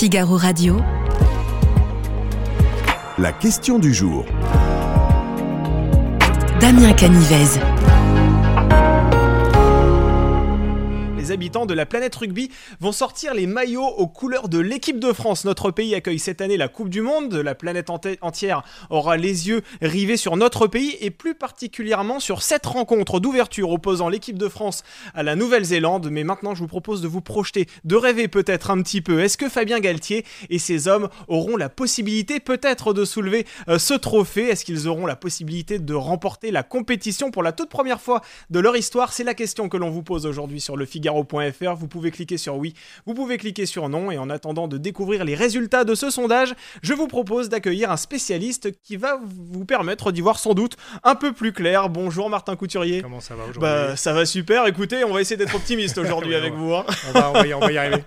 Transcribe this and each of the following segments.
Figaro Radio. La question du jour. Damien Canivez. Habitants de la planète rugby vont sortir les maillots aux couleurs de l'équipe de France. Notre pays accueille cette année la Coupe du Monde. La planète entière aura les yeux rivés sur notre pays et plus particulièrement sur cette rencontre d'ouverture opposant l'équipe de France à la Nouvelle-Zélande. Mais maintenant, je vous propose de vous projeter, de rêver peut-être un petit peu. Est-ce que Fabien Galtier et ses hommes auront la possibilité peut-être de soulever euh, ce trophée? Est-ce qu'ils auront la possibilité de remporter la compétition pour la toute première fois de leur histoire? C'est la question que l'on vous pose aujourd'hui sur le Figaro vous pouvez cliquer sur oui, vous pouvez cliquer sur non. Et en attendant de découvrir les résultats de ce sondage, je vous propose d'accueillir un spécialiste qui va vous permettre d'y voir sans doute un peu plus clair. Bonjour Martin Couturier. Comment ça va aujourd'hui bah, Ça va super. Écoutez, on va essayer d'être optimiste aujourd'hui avec vous. Hein. On, va, y, arriver,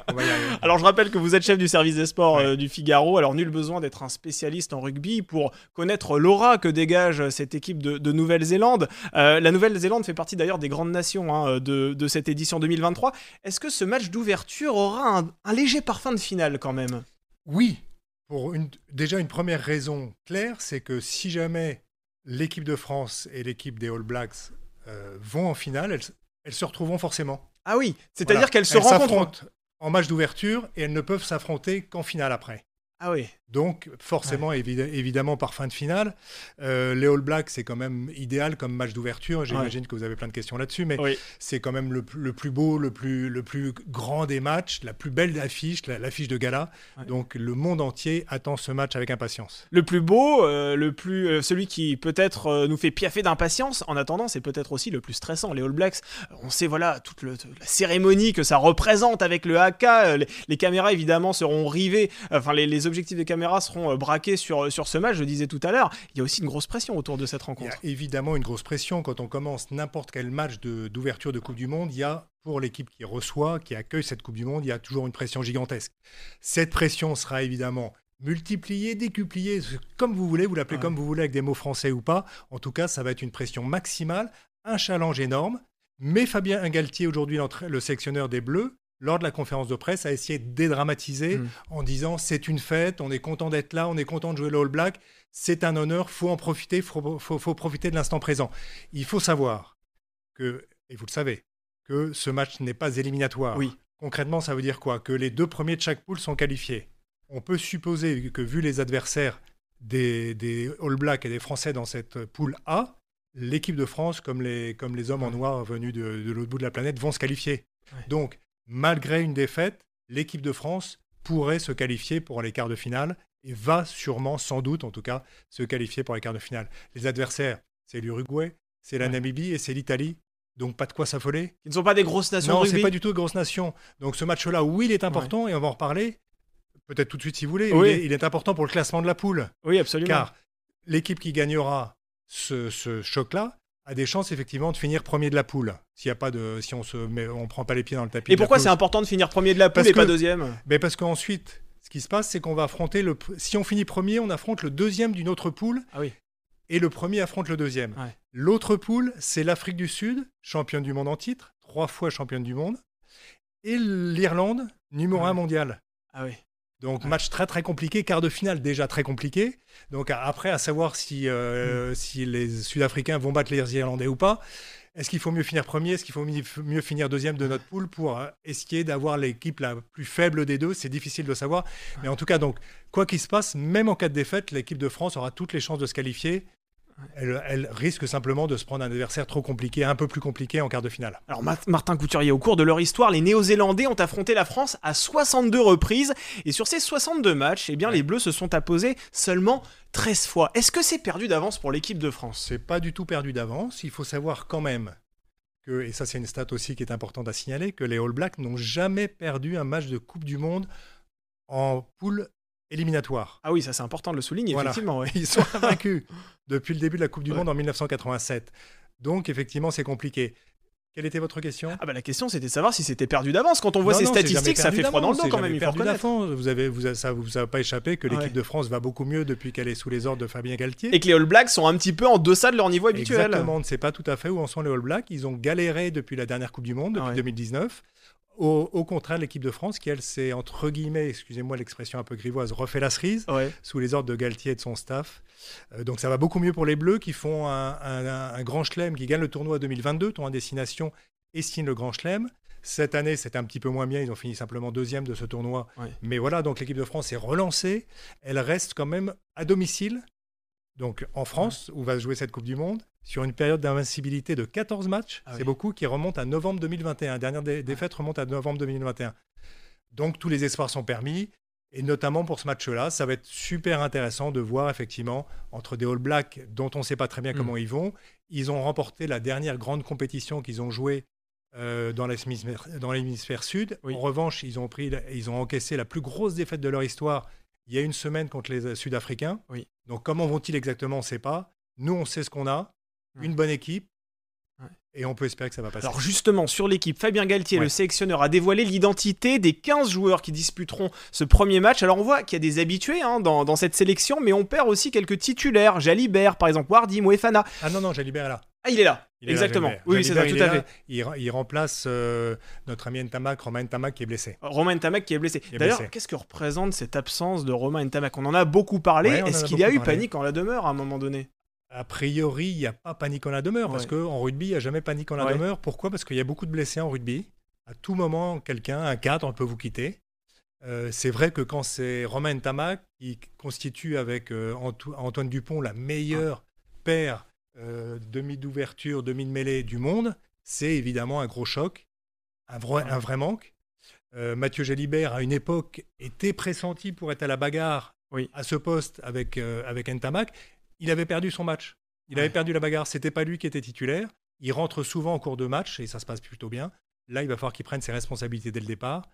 Alors je rappelle que vous êtes chef du service des sports euh, du Figaro. Alors nul besoin d'être un spécialiste en rugby pour connaître l'aura que dégage cette équipe de, Nouvelle-Zélande. Euh, la Nouvelle-Zélande fait partie d'ailleurs des grandes nations hein, de, de cette édition 2023. Est-ce que ce match d'ouverture aura un, léger parfum de finale quand même? Oui, pour une, déjà une première raison claire, c'est que si jamais l'équipe de France et l'équipe des All Blacks euh, vont en finale, elles, se retrouveront forcément. Ah oui, c'est-à-dire qu'elles se rencontrent en match d'ouverture et elles ne peuvent s'affronter qu'en finale après. Ah oui. Donc, forcément, évidemment, par fin de finale. Euh, les All Blacks, c'est quand même idéal comme match d'ouverture. J'imagine que vous avez plein de questions là-dessus, mais c'est quand même le, plus beau, le plus, le plus grand des matchs, la plus belle affiche, l'affiche de gala. Donc, le monde entier attend ce match avec impatience. Le plus beau, euh, le plus, euh, celui qui peut-être nous fait piaffer d'impatience. En attendant, c'est peut-être aussi le plus stressant. Les All Blacks, on sait voilà toute la cérémonie que ça représente avec le haka. Les, caméras évidemment seront rivées. Enfin, les, les objectifs des caméras seront euh, braqués sur, sur ce match, je disais tout à l'heure, il y a aussi une grosse pression autour de cette rencontre. Il y a évidemment une grosse pression quand on commence n'importe quel match d'ouverture de, Coupe du Monde, il y a pour l'équipe qui reçoit, qui accueille cette Coupe du Monde, il y a toujours une pression gigantesque. Cette pression sera évidemment multipliée, décupliée, comme vous voulez, vous l'appelez comme vous voulez avec des mots français ou pas. En tout cas, ça va être une pression maximale, un challenge énorme. Mais Fabien Galtier, aujourd'hui le sélectionneur des Bleus, lors de la conférence de presse, a essayé de dédramatiser mm. en disant c'est une fête, on est content d'être là, on est content de jouer le All Black, c'est un honneur, faut en profiter, faut, faut, profiter de l'instant présent. Il faut savoir que, et vous le savez, que ce match n'est pas éliminatoire. Oui. Concrètement, ça veut dire quoi? Que les deux premiers de chaque poule sont qualifiés. On peut supposer que vu les adversaires des, des All Blacks et des Français dans cette poule A, l'équipe de France, comme les, comme les hommes en noir venus de, l'autre bout de la planète, vont se qualifier. Donc, malgré une défaite, l'équipe de France pourrait se qualifier pour les quarts de finale et va sûrement, sans doute en tout cas, se qualifier pour les quarts de finale. Les adversaires, c'est l'Uruguay, c'est la Namibie et c'est l'Italie. Donc pas de quoi s'affoler. Ils ne sont pas des grosses nations. Non, c'est pas du tout de grosses nations. Donc ce match-là, oui, il est important et on va en reparler. Peut-être tout de suite si vous voulez. Il, est, important pour le classement de la poule. Oui, absolument. Car l'équipe qui gagnera ce choc-là a des chances effectivement de finir premier de la poule. S'il y a pas de, si on se met, on prend pas les pieds dans le tapis. Et pourquoi c'est important de finir premier de la poule et pas deuxième? Mais parce qu'ensuite, ce qui se passe, c'est qu'on va affronter le. Si on finit premier, on affronte le deuxième d'une autre poule. Ah oui. Et le premier affronte le deuxième. L'autre poule, c'est l'Afrique du Sud, championne du monde en titre, trois fois championne du monde, et l'Irlande, numéro un mondial. Ah oui. Donc match très très compliqué, quart de finale déjà très compliqué. Donc après à savoir si, euh, hmm. si les Sud-Africains vont battre les Irlandais ou pas. Est-ce qu'il faut mieux finir premier Est-ce qu'il faut mieux finir deuxième de notre poule pour euh, essayer d'avoir l'équipe la plus faible des deux? C'est difficile de savoir. Mais en tout cas, donc, quoi qu'il se passe, même en cas de défaite, l'équipe de France aura toutes les chances de se qualifier elle, risque simplement de se prendre un adversaire trop compliqué, un peu plus compliqué en quart de finale. Alors Martin Couturier, au cours de leur histoire, les Néo-Zélandais ont affronté la France à 62 reprises et sur ces 62 matchs, eh bien, les Bleus se sont apposés seulement 13 fois. Est-ce que c'est perdu d'avance pour l'équipe de France? C'est pas du tout perdu d'avance. Il faut savoir quand même que, et ça c'est une stat aussi qui est importante à signaler, que les All Blacks n'ont jamais perdu un match de Coupe du Monde en poule Ah oui, ça c'est important de le souligner, effectivement. Ils sont invaincus depuis le début de la Coupe du Monde en 1987. Donc effectivement, c'est compliqué. Quelle était votre question? Ah bah La question, c'était de savoir si c'était perdu d'avance. Quand on voit ces statistiques, ça fait froid dans le dos quand même. perdu d'avance. Vous avez, vous ça vous a pas échappé que l'équipe de France va beaucoup mieux depuis qu'elle est sous les ordres de Fabien Galtier. Et que les All Blacks sont un petit peu en deçà de leur niveau habituel. Exactement. On ne sait pas tout à fait où en sont les All Blacks. Ils ont galéré depuis la dernière Coupe du Monde, depuis 2019. Au, au contraire, l'équipe de France, qui elle s'est, entre guillemets, excusez-moi l'expression un peu grivoise, refait la cerise Ouais. sous les ordres de Galtier et de son staff. Euh, donc ça va beaucoup mieux pour les Bleus qui font un, un- un grand chelem, qui gagnent le tournoi 2022, tournoi destination, et signent le grand chelem. Cette année, c'était un petit peu moins bien, ils ont fini simplement deuxième de ce tournoi. Ouais. Mais voilà, donc l'équipe de France est relancée. Elle reste quand même à domicile, donc en France, où va se jouer cette Coupe du Monde, sur une période d'invincibilité de 14 matchs. Ah c'est oui. beaucoup, qui remonte à novembre 2021. La dernière dé- défaite remonte à novembre 2021. Donc tous les espoirs sont permis. Et notamment pour ce match-là, ça va être super intéressant de voir effectivement entre des All Blacks dont on ne sait pas très bien Mm. comment ils vont. Ils ont remporté la dernière grande compétition qu'ils ont jouée euh, dans l'hémisphère sud. Oui. En revanche, ils ont, pris, ils ont encaissé la plus grosse défaite de leur histoire il y a une semaine contre les euh, Sud-Africains. Oui. Donc comment vont-ils exactement, on ne sait pas. Nous, on sait ce qu'on a, Ouais. une bonne équipe, Ouais. et on peut espérer que ça va passer. Alors justement, sur l'équipe, Fabien Galtier, Ouais. le sélectionneur, a dévoilé l'identité des 15 joueurs qui disputeront ce premier match. Alors on voit qu'il y a des habitués hein, dans, dans cette sélection, mais on perd aussi quelques titulaires. Jalibert, par exemple, Wardy, Moefana. ah non, non, Jalibert est là. Ah, il est là. Il est là, Exactement. Oui, c'est ça, tout à fait. Il, re- il remplace euh, notre ami Ntamak, Romain Ntamak, qui est blessé. Romain Ntamak qui est blessé. D'ailleurs, qu'est-ce que représente cette absence de Romain Ntamak? On en a beaucoup parlé. Ouais, Est-ce qu'il y a eu parlé. panique en la demeure à un moment donné? A priori, il n'y a pas panique en la demeure, parce Ouais. qu'en rugby, il n'y a jamais panique en la Ouais. demeure. Pourquoi? Parce qu'il y a beaucoup de blessés en rugby. À tout moment, quelqu'un, un cadre, peut vous quitter. Euh, c'est vrai que quand c'est Romain Ntamak, qui constitue avec euh, Anto- Antoine Dupont la meilleure paire euh, demi d'ouverture, demi de mêlée du monde, c'est évidemment un gros choc, un vrai, un vrai manque. Euh, Mathieu Jalibert, à une époque, était pressenti pour être à la bagarre Oui. à ce poste avec, euh, avec Ntamak. Il avait perdu son match. Il avait perdu la bagarre. C'était pas lui qui était titulaire. Il rentre souvent en cours de match et ça se passe plutôt bien. Là, il va falloir qu'il prenne ses responsabilités dès le départ.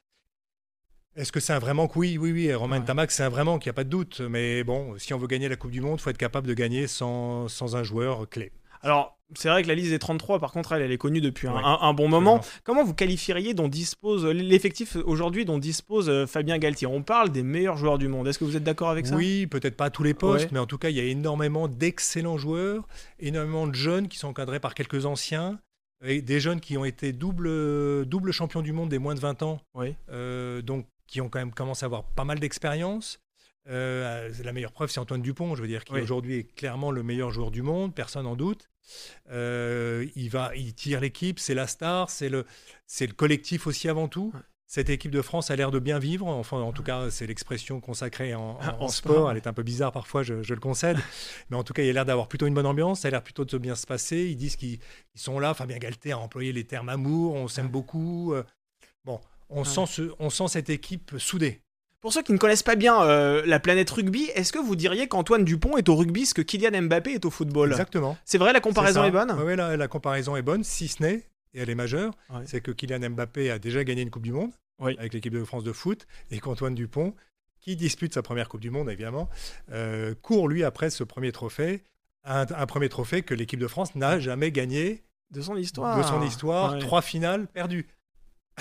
Est-ce que c'est un vrai manque? Oui, oui, oui. Romain Ouais. Tamac, c'est un vrai manque, il n'y a pas de doute. Mais bon, si on veut gagner la Coupe du Monde, il faut être capable de gagner sans, sans un joueur clé. Alors, c'est vrai que la liste des 33, par contre, elle, elle est connue depuis un, Ouais. un- un bon moment. Absolument. Comment vous qualifieriez dont dispose l'effectif aujourd'hui dont dispose euh, Fabien Galtier? On parle des meilleurs joueurs du monde. Est-ce que vous êtes d'accord avec ça? Oui, peut-être pas à tous les postes, Ouais. mais en tout cas, il y a énormément d'excellents joueurs, énormément de jeunes qui sont encadrés par quelques anciens, et des jeunes qui ont été double, double champions du monde des moins de 20 ans, Oui. euh, donc qui ont quand même commencé à avoir pas mal d'expérience. Euh, la meilleure preuve, c'est Antoine Dupont, je veux dire, qui Oui. aujourd'hui est clairement le meilleur joueur du monde, personne n'en doute. Euh, il, va, il tire l'équipe, c'est la star, c'est le, c'est le collectif aussi avant tout. Ouais. Cette équipe de France a l'air de bien vivre. Enfin, en tout cas, c'est l'expression consacrée en, en- En en sport. Elle est un peu bizarre parfois, je, je le concède. Mais en tout cas, il a l'air d'avoir plutôt une bonne ambiance. Ça a l'air plutôt de bien se passer. Ils disent qu'ils ils sont là. Fabien Galté a employé les termes amour. On s'aime Ouais. beaucoup. Euh, Bon, on, Ouais. sent ce- on sent cette équipe soudée. Pour ceux qui ne connaissent pas bien euh, la planète rugby, est-ce que vous diriez qu'Antoine Dupont est au rugby ce que Kylian Mbappé est au football? Exactement. C'est vrai, la comparaison est, bonne Oui, oui, la, la comparaison est bonne, si ce n'est, et elle est majeure, Ouais. c'est que Kylian Mbappé a déjà gagné une Coupe du Monde Oui. avec l'équipe de France de foot, et qu'Antoine Dupont, qui dispute sa première Coupe du Monde évidemment, euh, court lui après ce premier trophée, un, un premier trophée que l'équipe de France n'a jamais gagné De son histoire. de son histoire, Ouais. trois finales perdues.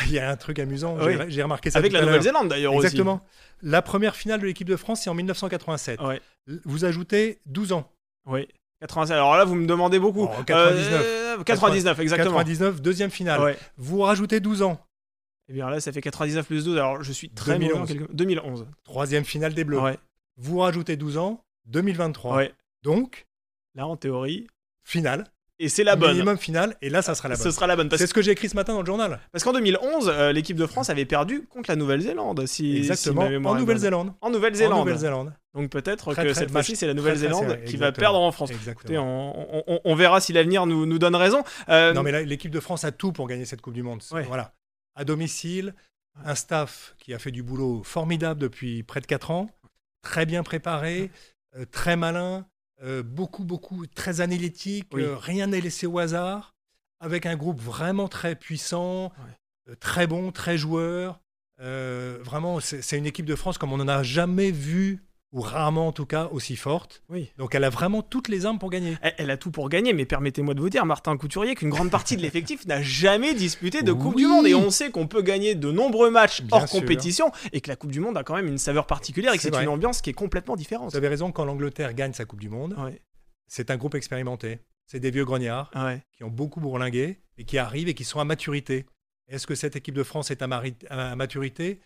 Il y a un truc amusant, Oui. j'ai- remarqué ça Avec la. Nouvelle-Zélande d'ailleurs aussi. Exactement. La première finale de l'équipe de France, c'est en 1987. Ouais. Vous ajoutez 12 ans. Oui. 87. Alors là, vous me demandez beaucoup. Oh, 99. Euh, 99, exactement. 99, deuxième finale. Ouais. Vous rajoutez 12 ans. Et bien là, ça fait 99 plus 12. Alors je suis très mauvais en 2011. calcul. 2011. Troisième finale des Bleus. Ouais. Vous rajoutez 12 ans, 2023. Ouais. Donc, Là, en théorie. finale. Et c'est la bonne. Minimum finale. Et là, ça sera la Ce bonne. sera la bonne. C'est ce que j'ai écrit ce matin dans le journal. parce qu'en 2011, euh, l'équipe de France avait perdu contre la Nouvelle-Zélande. Si, Exactement. si en. Nouvelle-Zélande. En Nouvelle-Zélande. Nouvelle-Zélande. Donc peut-être que cette fois-ci, c'est la Nouvelle-Zélande qui va perdre en France. Exactement. Écoutez, on, on- on verra si l'avenir nous, nous donne raison. Euh, Non, mais l'équipe de France a tout pour gagner cette Coupe du Monde. Ouais. Voilà. À domicile, un staff qui a fait du boulot formidable depuis près de 4 ans, très bien préparé, euh, très malin, euh, beaucoup, beaucoup, très analytique, Oui. euh, rien n'est laissé au hasard, avec un groupe vraiment très puissant, euh, très bon, très joueur. Vraiment, c'est une équipe de France comme on n'en a jamais vu, ou rarement en tout cas, aussi forte. Oui. Donc elle a vraiment toutes les armes pour gagner. Elle, elle a tout pour gagner, mais permettez-moi de vous dire, Martin Couturier, qu'une grande partie de l'effectif n'a jamais disputé de Coupe du Monde. Et on sait qu'on peut gagner de nombreux matchs Bien hors sûr. compétition et que la Coupe du Monde a quand même une saveur particulière et que C'est une ambiance qui est complètement différente. Vous avez raison, quand l'Angleterre gagne sa Coupe du Monde, Ouais. c'est un groupe expérimenté. C'est des vieux grognards Ouais. qui ont beaucoup bourlingué et qui arrivent et qui sont à maturité. Est-ce que cette équipe de France est à, à maturité?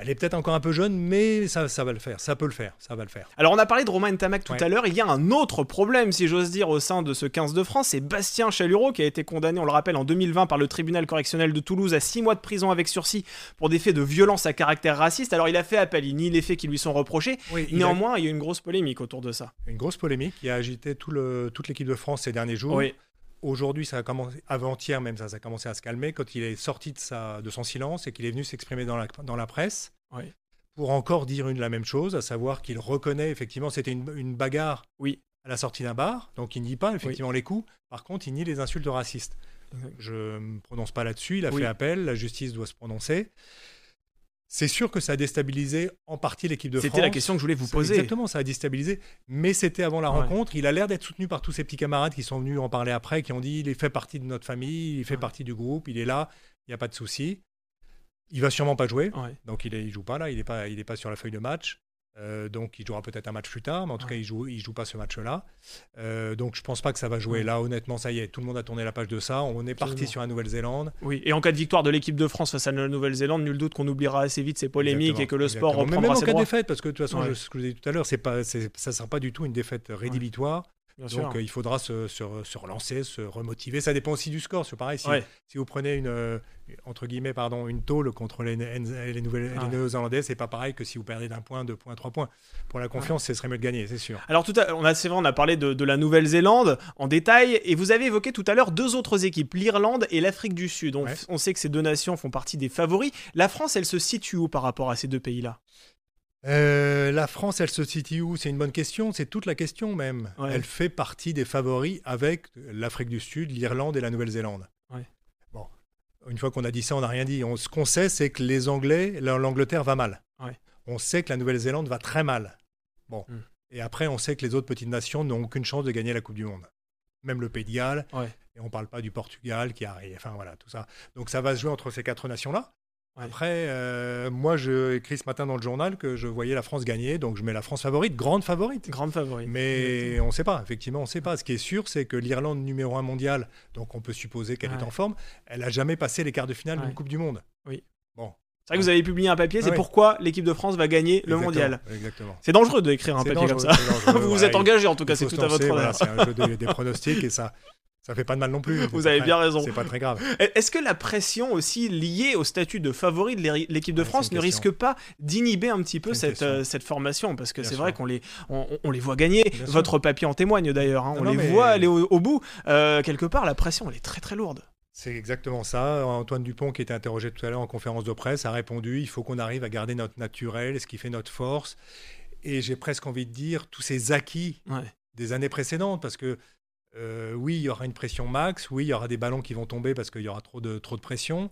Elle est peut-être encore un peu jeune, mais ça, ça va le faire. Ça peut le faire. Ça va le faire. Alors, on a parlé de Romain Ntamak tout à l'heure. Il y a un autre problème, si j'ose dire, au sein de ce 15 de France. C'est Bastien Chalureau qui a été condamné, on le rappelle, en 2020 par le tribunal correctionnel de Toulouse à 6 mois de prison avec sursis pour des faits de violence à caractère raciste. Alors, il a fait appel. Il nie les faits qui lui sont reprochés. Néanmoins, il y a une grosse polémique autour de ça. Une grosse polémique qui a agité tout le, toute l'équipe de France ces derniers jours. Oui. Aujourd'hui, ça a commencé, avant-hier même, ça, a commencé à se calmer quand il est sorti de, sa, de son silence et qu'il est venu s'exprimer dans la, dans la presse. Oui pour encore dire une la même chose, à savoir qu'il reconnaît effectivement c'était une, bagarre oui. à la sortie d'un bar, donc il nie pas effectivement les coups, par contre il nie les insultes racistes. Je ne me prononce pas là-dessus, il a fait appel, la justice doit se prononcer. C'est sûr que ça a déstabilisé en partie l'équipe de France. C'était la question que je voulais vous poser. Exactement, ça a déstabilisé. Mais c'était avant la rencontre. Il a l'air d'être soutenu par tous ses petits camarades qui sont venus en parler après, qui ont dit il fait partie de notre famille, il fait partie du groupe, il est là, il n'y a pas de souci. Il va sûrement pas jouer, donc il, ne joue pas là, il n'est pas, il est pas sur la feuille de match. Euh, donc il jouera peut-être un match plus tard, mais en tout cas il joue, il joue pas ce match-là. Euh, donc je pense pas que ça va jouer. Là honnêtement ça y est, tout le monde a tourné la page de ça. On est parti sur la Nouvelle-Zélande. Oui, et en cas de victoire de l'équipe de France face à la Nouvelle-Zélande, nul doute qu'on oubliera assez vite ces polémiques et que le sport reprendra Mais même en cas de défaite, parce que de toute façon, ce que je vous ai dit tout à l'heure, c'est pas, ça ne sera pas du tout une défaite rédhibitoire. Donc euh, il faudra se, se, relancer, se remotiver. Ça dépend aussi du score. C'est pareil. Si, si, vous prenez une euh, entre guillemets pardon une tôle contre les, les nouvelles les Néo-Zélandais, c'est pas pareil que si vous perdez d'un point, deux points, trois points. Pour la confiance, ce serait mieux de gagner, c'est sûr. Alors tout à, on a c'est vrai, on a parlé de, de la Nouvelle-Zélande en détail et vous avez évoqué tout à l'heure deux autres équipes, l'Irlande et l'Afrique du Sud. On, on sait que ces deux nations font partie des favoris. La France, elle se situe où par rapport à ces deux pays-là? Euh, la France, elle se situe où? C'est une bonne question, c'est toute la question même. Elle fait partie des favoris avec l'Afrique du Sud, l'Irlande et la Nouvelle-Zélande. Bon, une fois qu'on a dit ça, on n'a rien dit. ce qu'on sait, c'est que les Anglais, l'Angleterre va mal. On sait que la Nouvelle-Zélande va très mal. Bon, hmm. et après, on sait que les autres petites nations n'ont aucune chance de gagner la Coupe du Monde. Même le Pays de Galles. Et on ne parle pas du Portugal qui arrive. Enfin voilà, tout ça. Donc ça va se jouer entre ces quatre nations-là. Après, euh, moi, j'ai écrit ce matin dans le journal que je voyais la France gagner, donc je mets la France favorite, grande favorite. Grande favorite. Mais on ne sait pas, effectivement, on ne sait pas. Ce qui est sûr, c'est que l'Irlande numéro un mondial, donc on peut supposer qu'elle est en forme, elle n'a jamais passé les quarts de finale d'une Coupe du Monde. Oui. Bon. C'est vrai que vous avez publié un papier, c'est pourquoi l'équipe de France va gagner le mondial. Exactement. C'est dangereux d'écrire un papier comme ça. vous vous êtes engagé en tout cas, c'est tout à votre honneur. c'est un jeu des pronostics et ça, ça fait pas de mal non plus. Vous avez bien raison. C'est pas très grave. Est-ce que la pression aussi liée au statut de favori de l'équipe de France ne risque pas d'inhiber un petit peu cette, euh, cette formation? Parce que c'est vrai qu'on les, on, les voit gagner. Votre papier en témoigne d'ailleurs. Hein. On les voit aller au, bout. Euh, quelque part, la pression, elle est très très lourde. C'est exactement ça. Antoine Dupont, qui était interrogé tout à l'heure en conférence de presse, a répondu il faut qu'on arrive à garder notre naturel, ce qui fait notre force. Et j'ai presque envie de dire tous ces acquis des années précédentes, parce que euh, oui, il y aura une pression max, oui, il y aura des ballons qui vont tomber parce qu'il y aura trop de, trop de pression.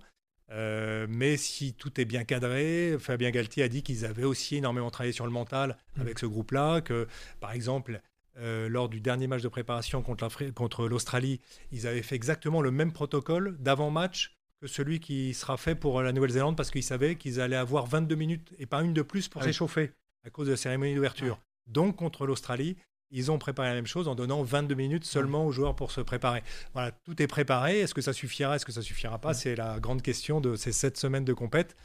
Euh, mais si tout est bien cadré, Fabien Galtier a dit qu'ils avaient aussi énormément travaillé sur le mental mmh. avec ce groupe-là, que par exemple, euh, lors du dernier match de préparation contre l'Australie, ils avaient fait exactement le même protocole d'avant-match que celui qui sera fait pour la Nouvelle-Zélande parce qu'ils savaient qu'ils allaient avoir 22 minutes et pas une de plus pour ah s'échauffer à cause de la cérémonie d'ouverture. Donc contre l'Australie, ils ont préparé la même chose en donnant 22 minutes seulement aux joueurs pour se préparer. Voilà, tout est préparé. Est-ce que ça suffira Est-ce que ça suffira pas? C'est la grande question de ces sept semaines de compète.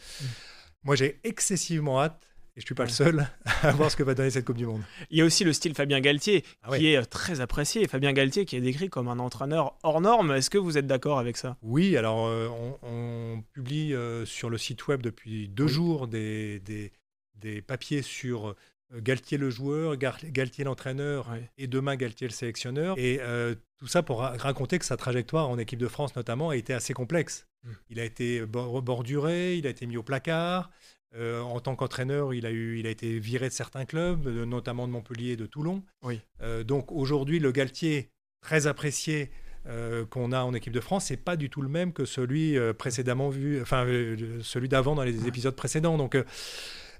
Moi, j'ai excessivement hâte et je suis pas le seul à voir ce que va donner cette Coupe du Monde. Il y a aussi le style Fabien Galtier ah qui est euh, très apprécié. Fabien Galtier qui est décrit comme un entraîneur hors norme. Est-ce que vous êtes d'accord avec ça? Oui, alors euh, on, publie euh, sur le site web depuis deux jours des, des, des, papiers sur Galtier le joueur, Galtier l'entraîneur et demain Galtier le sélectionneur. Et euh, tout ça pour raconter que sa trajectoire en équipe de France notamment a été assez complexe. Hmm. Il a été borduré, il a été mis au placard. Euh, en tant qu'entraîneur, il, a il a été viré de certains clubs, notamment de Montpellier et de Toulon. donc aujourd'hui, le Galtier, très apprécié, qu'on a en équipe de France, c'est pas du tout le même que celui précédemment vu, enfin celui d'avant dans les épisodes précédents. Donc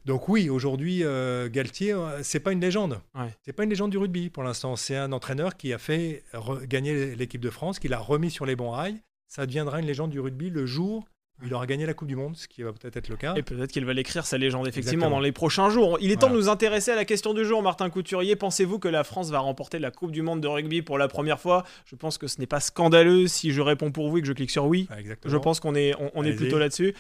donc oui, aujourd'hui, euh, Galtier, euh, c'est pas une légende. C'est pas une légende du rugby pour l'instant. C'est un entraîneur qui a fait gagner l'équipe de France, qui l'a remis sur les bons rails. Ça deviendra une légende du rugby le jour il aura gagné la Coupe du Monde, ce qui va peut-être être le cas. Et peut-être qu'il va l'écrire sa légende effectivement Exactement. dans les prochains jours. Il est temps Voilà. de nous intéresser à la question du jour, Martin Couturier. Pensez-vous que la France va remporter la Coupe du Monde de rugby pour la première fois? Je pense que ce n'est pas scandaleux si je réponds pour oui et que je clique sur oui. Ah, exactement. Je pense qu'on est, on, on est plutôt là-dessus.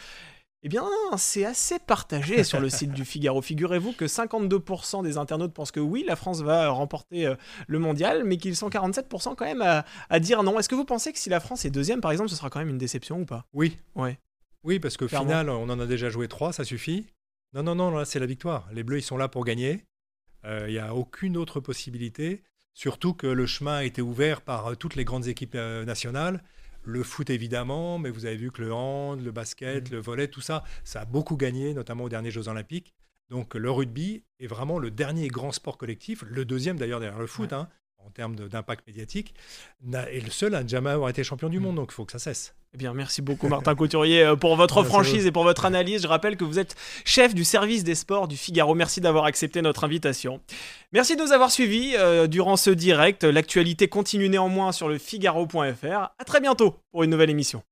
Eh bien, c'est assez partagé sur le site du Figaro. Figurez-vous que 52% des internautes pensent que oui, la France va remporter euh, le mondial, mais qu'ils sont 47% quand même à, à dire non. Est-ce que vous pensez que si la France est deuxième, par exemple, ce sera quand même une déception ou pas? Oui. Ouais. Oui, parce qu'au final, on en a déjà joué trois, ça suffit. Non, non, non, là, c'est la victoire. Les Bleus, ils sont là pour gagner. Euh, Il n'y a aucune autre possibilité. Surtout que le chemin a été ouvert par euh, toutes les grandes équipes euh, nationales. Le foot, évidemment, mais vous avez vu que le hand, le basket, Mm. le volley, tout ça, ça a beaucoup gagné, notamment aux derniers Jeux Olympiques. Donc le rugby est vraiment le dernier grand sport collectif, le deuxième d'ailleurs derrière le foot, hein, en termes d'impact médiatique, et le seul à ne jamais avoir été champion du Mm. monde. Donc il faut que ça cesse. Eh bien, merci beaucoup Martin Couturier euh, pour votre Merci franchise et pour votre analyse. Je rappelle que vous êtes chef du service des sports du Figaro. Merci d'avoir accepté notre invitation. Merci de nous avoir suivis euh, durant ce direct. L'actualité continue néanmoins sur le figaro.fr. À très bientôt pour une nouvelle émission.